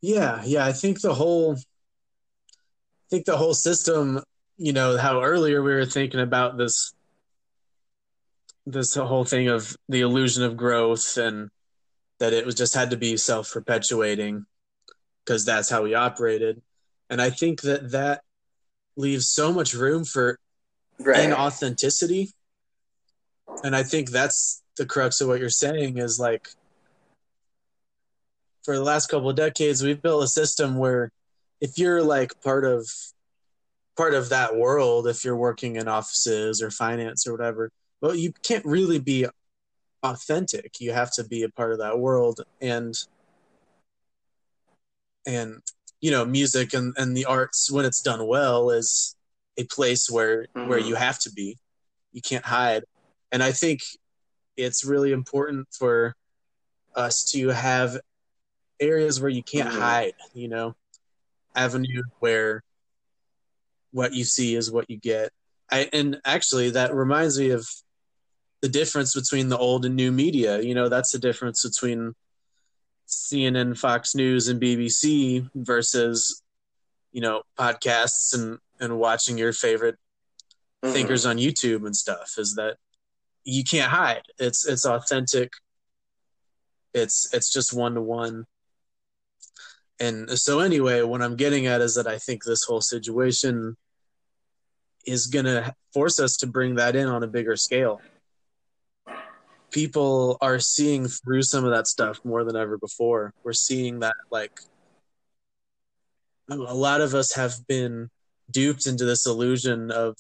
Yeah, yeah, I think the whole I think the whole system you know how earlier we were thinking about this this whole thing of the illusion of growth and that it was just had to be self perpetuating because that's how we operated. And I think that that leaves so much room for right. inauthenticity. And I think that's the crux of what you're saying is like for the last couple of decades we've built a system where if you're like part of part of that world if you're working in offices or finance or whatever. Well you can't really be authentic. You have to be a part of that world and and you know music and, and the arts when it's done well is a place where mm-hmm. where you have to be. You can't hide. And i think it's really important for us to have areas where you can't mm-hmm. hide you know? Avenue where what you see is what you get I, and actually that reminds me of the difference between the old and new media you know that's the difference between CNN, Fox News, and BBC versus you know podcasts and and watching your favorite mm-hmm. thinkers on YouTube and stuff is that you can't hide. It's it's authentic. It's it's just one to one. And so anyway, what I'm getting at is that I think this whole situation is going to force us to bring that in on a bigger scale people are seeing through some of that stuff more than ever before. We're seeing that like a lot of us have been duped into this illusion of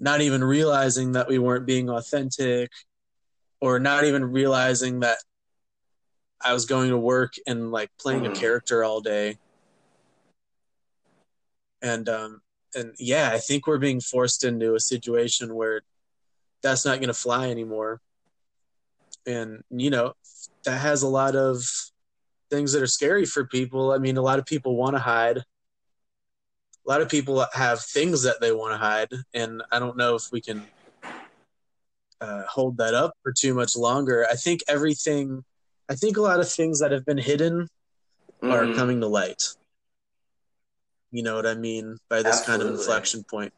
not even realizing that we weren't being authentic or not even realizing that I was going to work and like playing mm. a character all day. And um and yeah, I think we're being forced into a situation where that's not going to fly anymore and you know that has a lot of things that are scary for people. I mean, a lot of people want to hide. A lot of people have things that they want to hide, and I don't know if we can uh, hold that up for too much longer. I think everything, I think a lot of things that have been hidden mm-hmm. are coming to light. You know what I mean by this Absolutely. kind of inflection point,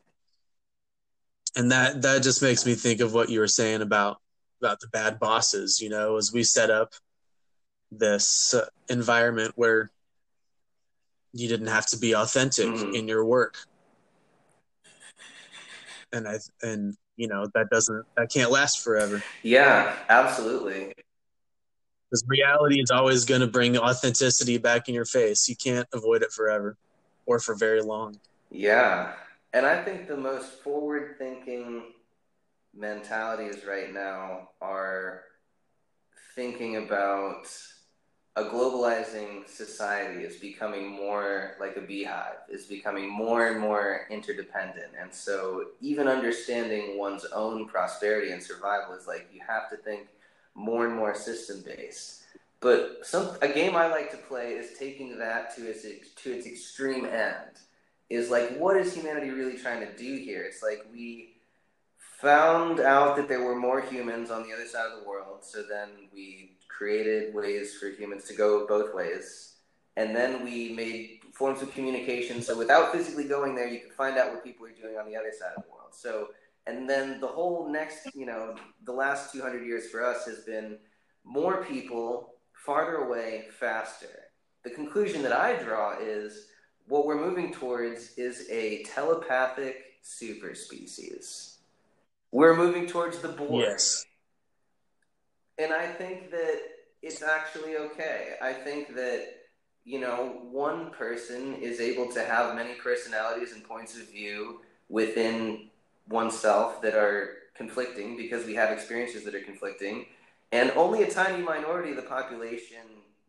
and that that just makes me think of what you were saying about about the bad bosses, you know, as we set up this uh, environment where you didn't have to be authentic mm-hmm. in your work. And I and you know that doesn't that can't last forever. Yeah, absolutely. Because reality is always going to bring authenticity back in your face. You can't avoid it forever, or for very long. Yeah, and I think the most forward-thinking mentalities right now are thinking about a globalizing society is becoming more like a beehive, is becoming more and more interdependent. And so, even understanding one's own prosperity and survival is like you have to think more and more system based. But some a game I like to play is taking that to its to its extreme end. Is like, what is humanity really trying to do here? It's like we found out that there were more humans on the other side of the world. So then we created ways for humans to go both ways. And then we made forms of communication. So without physically going there, you could find out what people are doing on the other side of the world. So, and then the whole next, you know, the last 200 years for us has been more people farther away faster. The conclusion that I draw is what we're moving towards is a telepathic super species we're moving towards the Borg. Yes. And I think that it's actually okay. I think that, you know, one person is able to have many personalities and points of view within oneself that are conflicting because we have experiences that are conflicting. And only a tiny minority of the population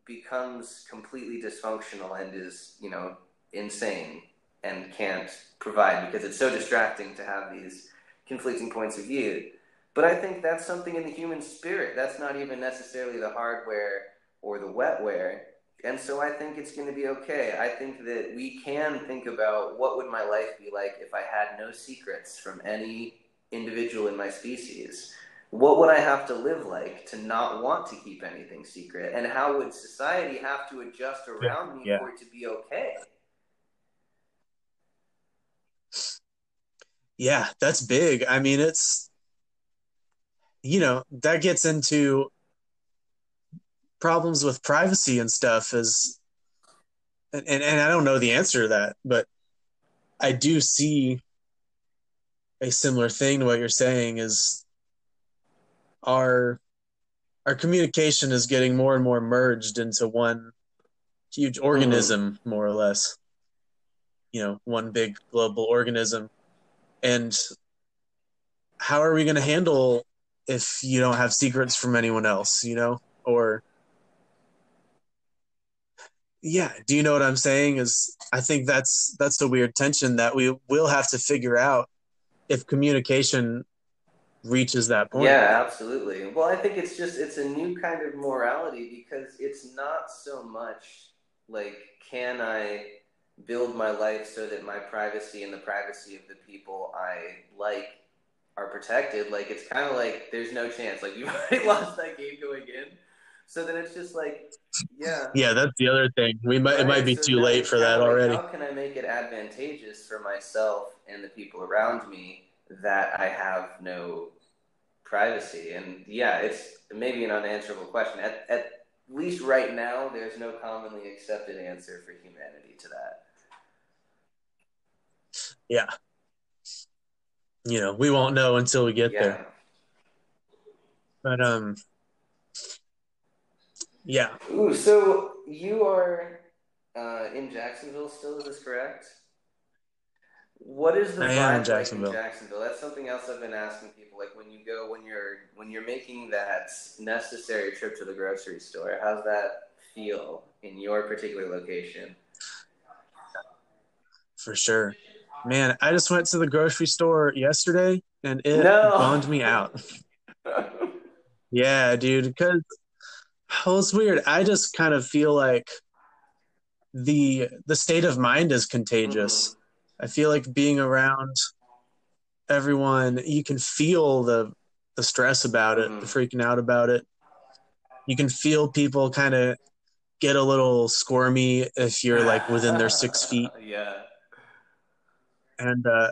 becomes completely dysfunctional and is, you know, insane and can't provide because it's so distracting to have these conflicting points of view. But I think that's something in the human spirit. That's not even necessarily the hardware or the wetware. And so I think it's going to be okay. I think that we can think about what would my life be like if I had no secrets from any individual in my species. What would I have to live like to not want to keep anything secret? And how would society have to adjust around me yeah. for it to be okay? Yeah, that's big. I mean, it's you know, that gets into problems with privacy and stuff is and, and, and I don't know the answer to that, but I do see a similar thing to what you're saying is our our communication is getting more and more merged into one huge organism mm-hmm. more or less. You know one big global organism. And how are we going to handle if you don't have secrets from anyone else you know? Or yeah do you know what i'm saying? Is i think that's that's the weird tension that we will have to figure out if communication reaches that point. Yeah absolutely. Well i think it's just it's a new kind of morality because it's not so much like can i build my life so that my privacy and the privacy of the people i like are protected? Like it's kind of like there's no chance. Like [laughs] you already lost that game going in so then it's just like, yeah. Yeah, that's the other thing. We might right, it might be so too late for that already. How can I make it advantageous for myself and the people around me that I have no privacy? And yeah, it's maybe an unanswerable question. At, at least right now, there's no commonly accepted answer for humanity to that. Yeah. You know, we won't know until we get yeah. there. But um yeah. Ooh, so you are uh, in Jacksonville still? Is this correct? What is the I vibe in Jacksonville. Like in Jacksonville? That's something else I've been asking people. Like when you go, when you're when you're making that necessary trip to the grocery store, how's that feel in your particular location? For sure, man. I just went to the grocery store yesterday, and it no. bummed me out. [laughs] yeah, dude. Because well, it's weird. I just kind of feel like the the state of mind is contagious. Mm-hmm. I feel like being around everyone, you can feel the the stress about it, mm-hmm. the freaking out about it. You can feel people kind of get a little squirmy if you're like within their six [laughs] feet. yeah. And uh,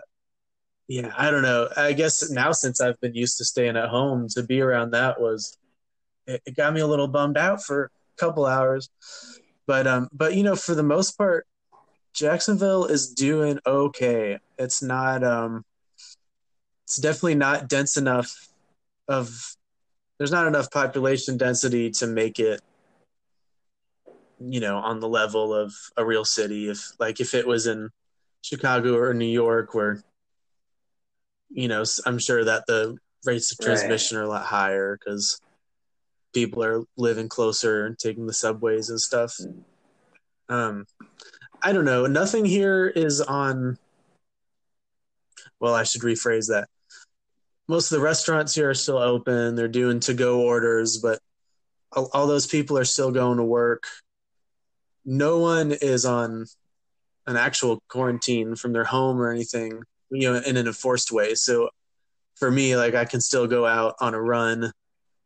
yeah, I don't know. I guess now since I've been used to staying at home, to be around that was it, it got me a little bummed out for a couple hours. But um, but you know, for the most part, Jacksonville is doing okay. It's not um, it's definitely not dense enough of there's not enough population density to make it you know on the level of a real city if like if it was in chicago or new york where you know i'm sure that the rates of transmission right. are a lot higher because people are living closer and taking the subways and stuff. Um, I don't know. Nothing here is on. Well, I should rephrase that. Most of the restaurants here are still open. They're doing to go orders, but all, all those people are still going to work. No one is on an actual quarantine from their home or anything, you know, in an enforced way. So for me, like I can still go out on a run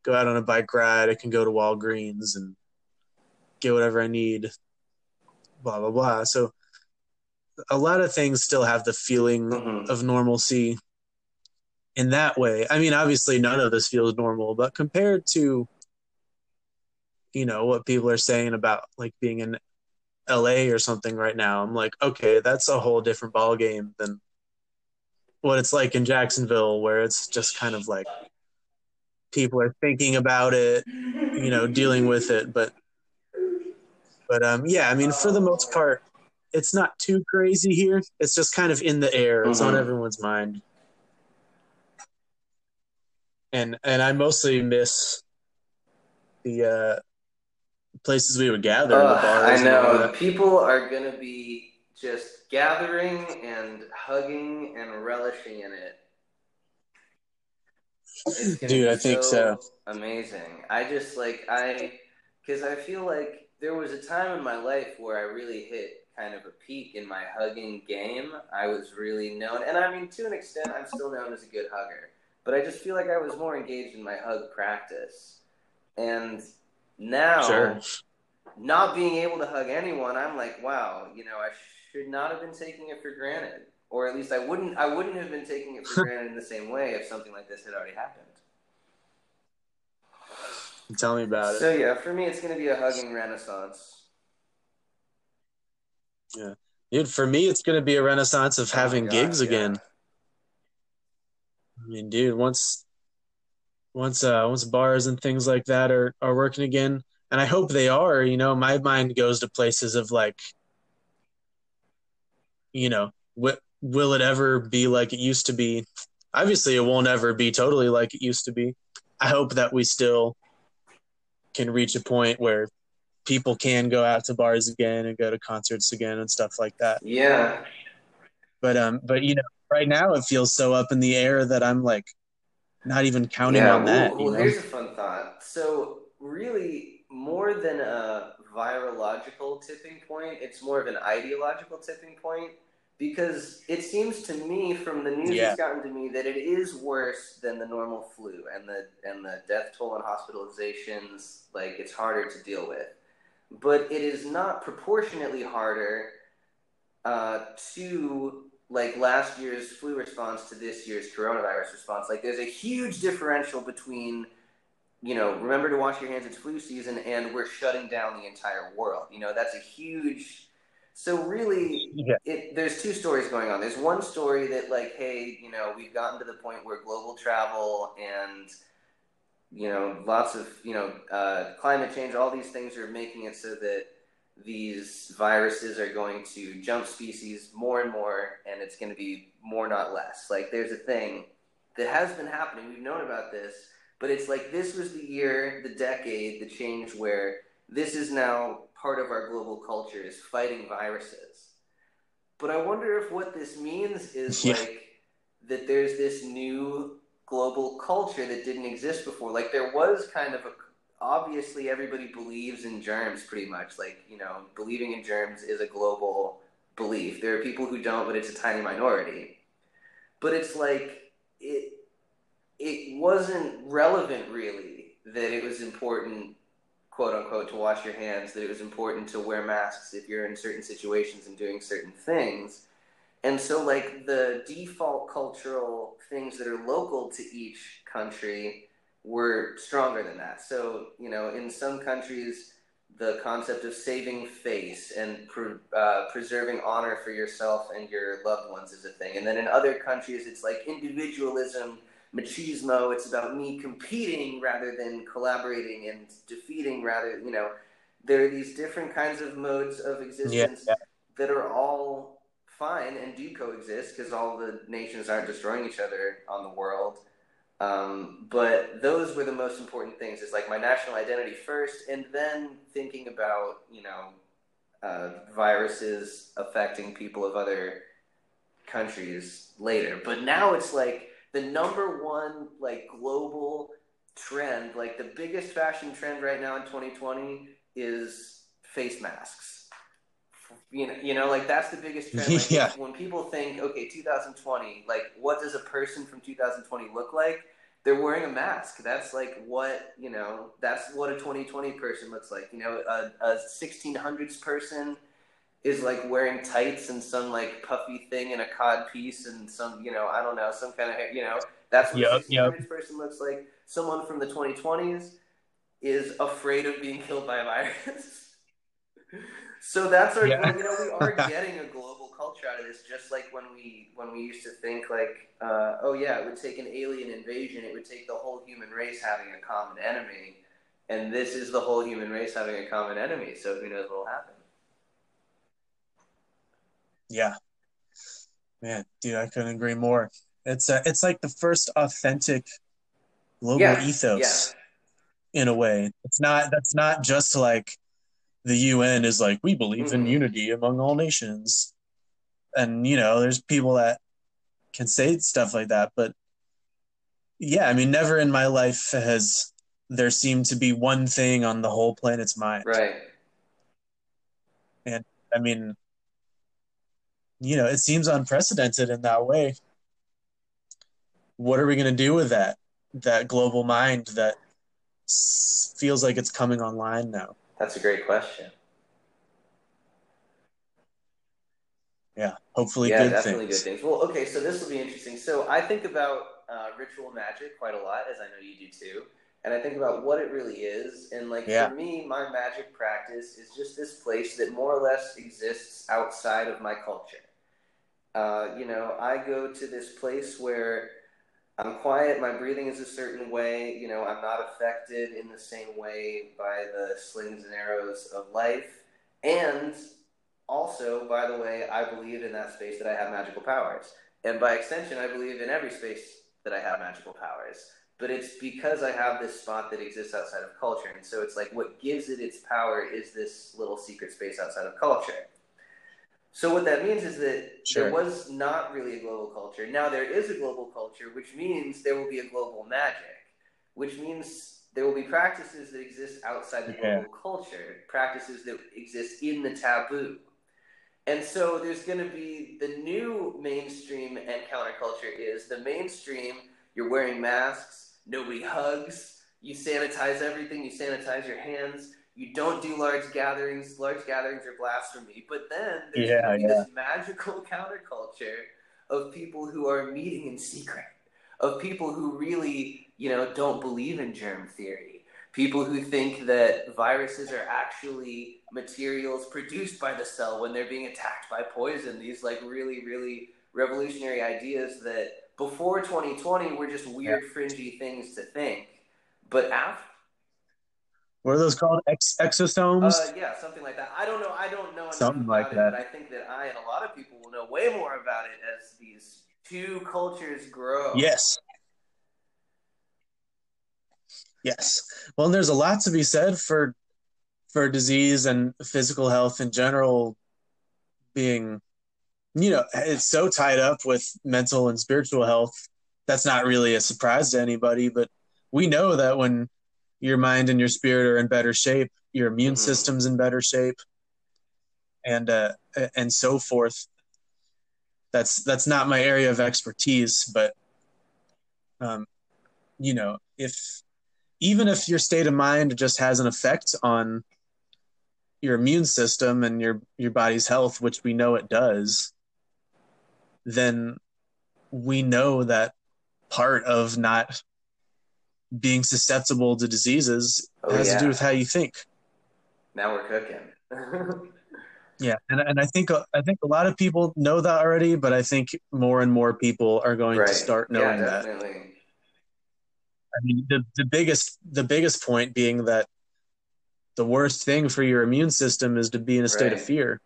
go out on a bike ride. I can go to Walgreens and get whatever I need. Blah blah blah. So a lot of things still have the feeling mm-hmm. of normalcy in that way. I mean, obviously, none of this feels normal, but compared to you know what people are saying about like being in LA or something right now, I'm like, okay, that's a whole different ball game than what it's like in Jacksonville, where it's just kind of like people are thinking about it, you know, dealing with it. But, but um, yeah, I mean, for the most part, it's not too crazy here. It's just kind of in the air. It's mm-hmm. on everyone's mind. And and I mostly miss the uh, places we would gather. Uh, I know people are gonna be just gathering and hugging and relishing in it Dude, I think so, so. Amazing. I just like I because I feel like there was a time in my life where I really hit kind of a peak in my hugging game. I was really known, and I mean to an extent, I'm still known as a good hugger. But I just feel like I was more engaged in my hug practice, and now sure. not being able to hug anyone, I'm like, wow, you know, I should not have been taking it for granted or at least I wouldn't I wouldn't have been taking it for granted in the same way if something like this had already happened. Tell me about it. So yeah, for me, it's going to be a hugging renaissance. Yeah, dude. For me, it's going to be a renaissance of Oh having God, gigs yeah. again. I mean, dude, once once uh once bars and things like that are are working again, and I hope they are, you know, my mind goes to places of like you know, wi- will it ever be like it used to be? Obviously, it won't ever be totally like it used to be. I hope that we still can reach a point where people can go out to bars again and go to concerts again and stuff like that. Yeah, But um, but you know, right now it feels so up in the air that I'm like not even counting yeah. on that. Ooh, you well, know? here's a fun thought. So really, more than a virological tipping point, it's more of an ideological tipping point because it seems to me from the news Yeah. that's gotten to me that it is worse than the normal flu and the and the death toll and hospitalizations like it's harder to deal with. But it is not proportionately harder uh, to like last year's flu response to this year's coronavirus response. Like there's a huge differential between you know remember to wash your hands it's flu season and we're shutting down the entire world. You know that's a huge so really Yeah. it, there's two stories going on. There's one story that like, hey, you know, we've gotten to the point where global travel and you know, lots of you know, uh, climate change, all these things are making it so that these viruses are going to jump species more and more, and it's going to be more, not less. Like, there's a thing that has been happening. We've known about this, but it's like this was the year, the decade, the change where this is now part of our global culture is fighting viruses. But I wonder if what this means is [laughs] Yeah. like that there's this new global culture that didn't exist before. Like there was kind of a obviously everybody believes in germs pretty much. Like, you know, believing in germs is a global belief. There are people who don't, but it's a tiny minority. But it's like it it wasn't relevant really that it was important quote unquote to wash your hands that it was important to wear masks if you're in certain situations and doing certain things. And so like the default cultural things that are local to each country were stronger than that. So you know in some countries the concept of saving face and pre- uh, preserving honor for yourself and your loved ones is a thing. And then in other countries it's like individualism machismo it's about me competing rather than collaborating and defeating rather you know. There are these different kinds of modes of existence yeah. that are all fine and do coexist because all the nations aren't destroying each other on the world. Um, but those were the most important things. It's like my national identity first and then thinking about you know uh, viruses affecting people of other countries later. But now it's like the number one like global trend like the biggest fashion trend right now in 2020 is face masks. You know, you know like that's the biggest trend. [laughs] Like, Yeah. when people think okay 2020 like what does a person from 2020 look like? They're wearing a mask. That's like what you know that's what a 2020 person looks like. You know a, a 1600s person is like wearing tights and some like puffy thing and a cod piece and some you know I don't know some kind of you know that's what Yep, 1600s person looks like. Someone from the 2020s is afraid of being killed by a virus. [laughs] so that's our Yeah. you know we are [laughs] getting a global culture out of this just like when we when we used to think like uh, oh yeah it would take an alien invasion it would take the whole human race having a common enemy and this is the whole human race having a common enemy so who knows what will happen Yeah. Man, dude, I couldn't agree more. It's uh, it's like the first authentic global Yeah, ethos in a way. It's not that's not just like the UN is like we believe in Mhm. unity among all nations. And you know, there's people that can say stuff like that, but yeah, I mean never in my life has there seemed to be one thing on the whole planet's mind. right And I mean, you know, it seems unprecedented in that way. What are we going to do with that? That global mind that s- feels like it's coming online now. that's a great question Yeah, hopefully good things. yeah, good definitely things. good things. Well, okay, so this will be interesting. So I think about uh, ritual magic quite a lot, as I know you do too. and I think about what it really is. And like Yeah. for me, my magic practice is just this place that more or less exists outside of my culture. Uh, you know, I go to this place where I'm quiet, my breathing is a certain way, you know, I'm not affected in the same way by the slings and arrows of life. And also, by the way, I believe in that space that I have magical powers. And by extension, I believe in every space that I have magical powers. But it's because I have this spot that exists outside of culture. And so it's like what gives it its power is this little secret space outside of culture. So what that means is that Sure. there was not really a global culture. Now there is a global culture, which means there will be a global magic, which means there will be practices that exist outside the Yeah. global culture, practices that exist in the taboo. And so there's going to be the new mainstream and counterculture is the mainstream, you're wearing masks, nobody hugs, you sanitize everything, you sanitize your hands, you don't do large gatherings, large gatherings are blasphemy. But then there's Yeah, going to be yeah. this magical [laughs] counterculture of people who are meeting in secret, of people who really, you know, don't believe in germ theory, people who think that viruses are actually materials produced by the cell when they're being attacked by poison. These like really, really revolutionary ideas that before 2020 were just weird, fringy things to think. But after, What are those called? Ex- exosomes? uh, yeah, something like that. I don't know. I don't know Something like it, that. but I think that I and a lot of people will know way more about it as these two cultures grow. Yes. Yes. Well, and there's a lot to be said for for disease and physical health in general being you know, it's so tied up with mental and spiritual health. That's not really a surprise to anybody, but we know that when your mind and your spirit are in better shape, your immune Mhm. system's in better shape and uh and so forth. That's that's not my area of expertise, but um you know, if even if your state of mind just has an effect on your immune system and your your body's health, which we know it does, then we know that part of not being susceptible to diseases Oh, has to do with how you think. Now we're cooking. [laughs] Yeah, and and I think I think a lot of people know that already, but I think more and more people are going right. to start yeah, knowing that. I mean, the, the biggest the biggest point being that the worst thing for your immune system is to be in a state of fear.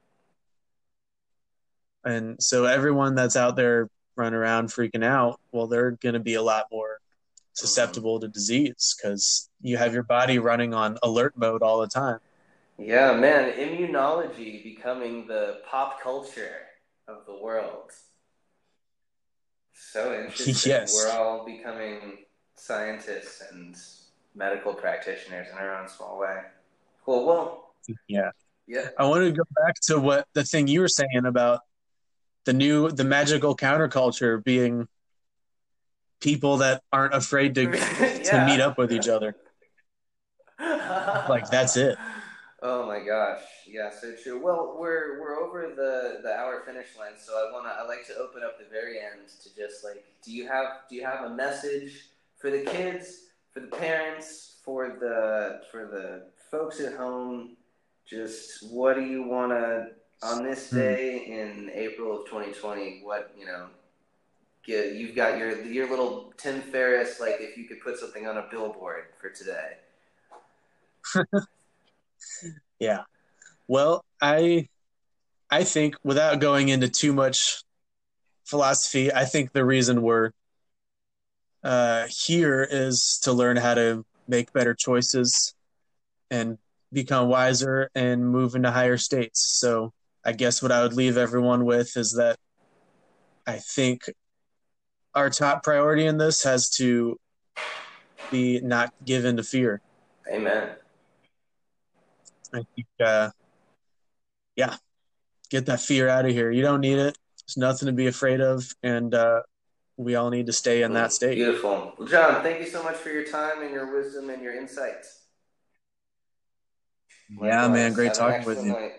And so everyone that's out there running around freaking out, well, they're going to be a lot more susceptible to disease because you have your body running on alert mode all the time. Yeah, man, immunology becoming the pop culture of the world. So interesting. [laughs] Yes. We're all becoming scientists and medical practitioners in our own small way. Cool. Well, Yeah. yeah. I want to go back to what the thing you were saying about the new the magical counterculture being people that aren't afraid to [laughs] to meet up with each other. Like that's it. Oh my gosh, yeah, so true. Well, we're we're over the the hour finish line, so I wanna I like to open up the very end to just like, do you have do you have a message for the kids, for the parents, for the for the folks at home? Just what do you wanna on this Hmm. day in April of 2020? What you know? Get, you've got your your little Tim Ferriss like if you could put something on a billboard for today. [laughs] Yeah. Well, I I think without going into too much philosophy, I think the reason we're uh, here is to learn how to make better choices and become wiser and move into higher states. So I guess what I would leave everyone with is that I think our top priority in this has to be not give in to fear. Amen. I think, uh, yeah, get that fear out of here. You don't need it. There's nothing to be afraid of, and uh, we all need to stay in that state. Beautiful. Well, John, thank you so much for your time and your wisdom and your insights. Yeah, man, great talking with you. night.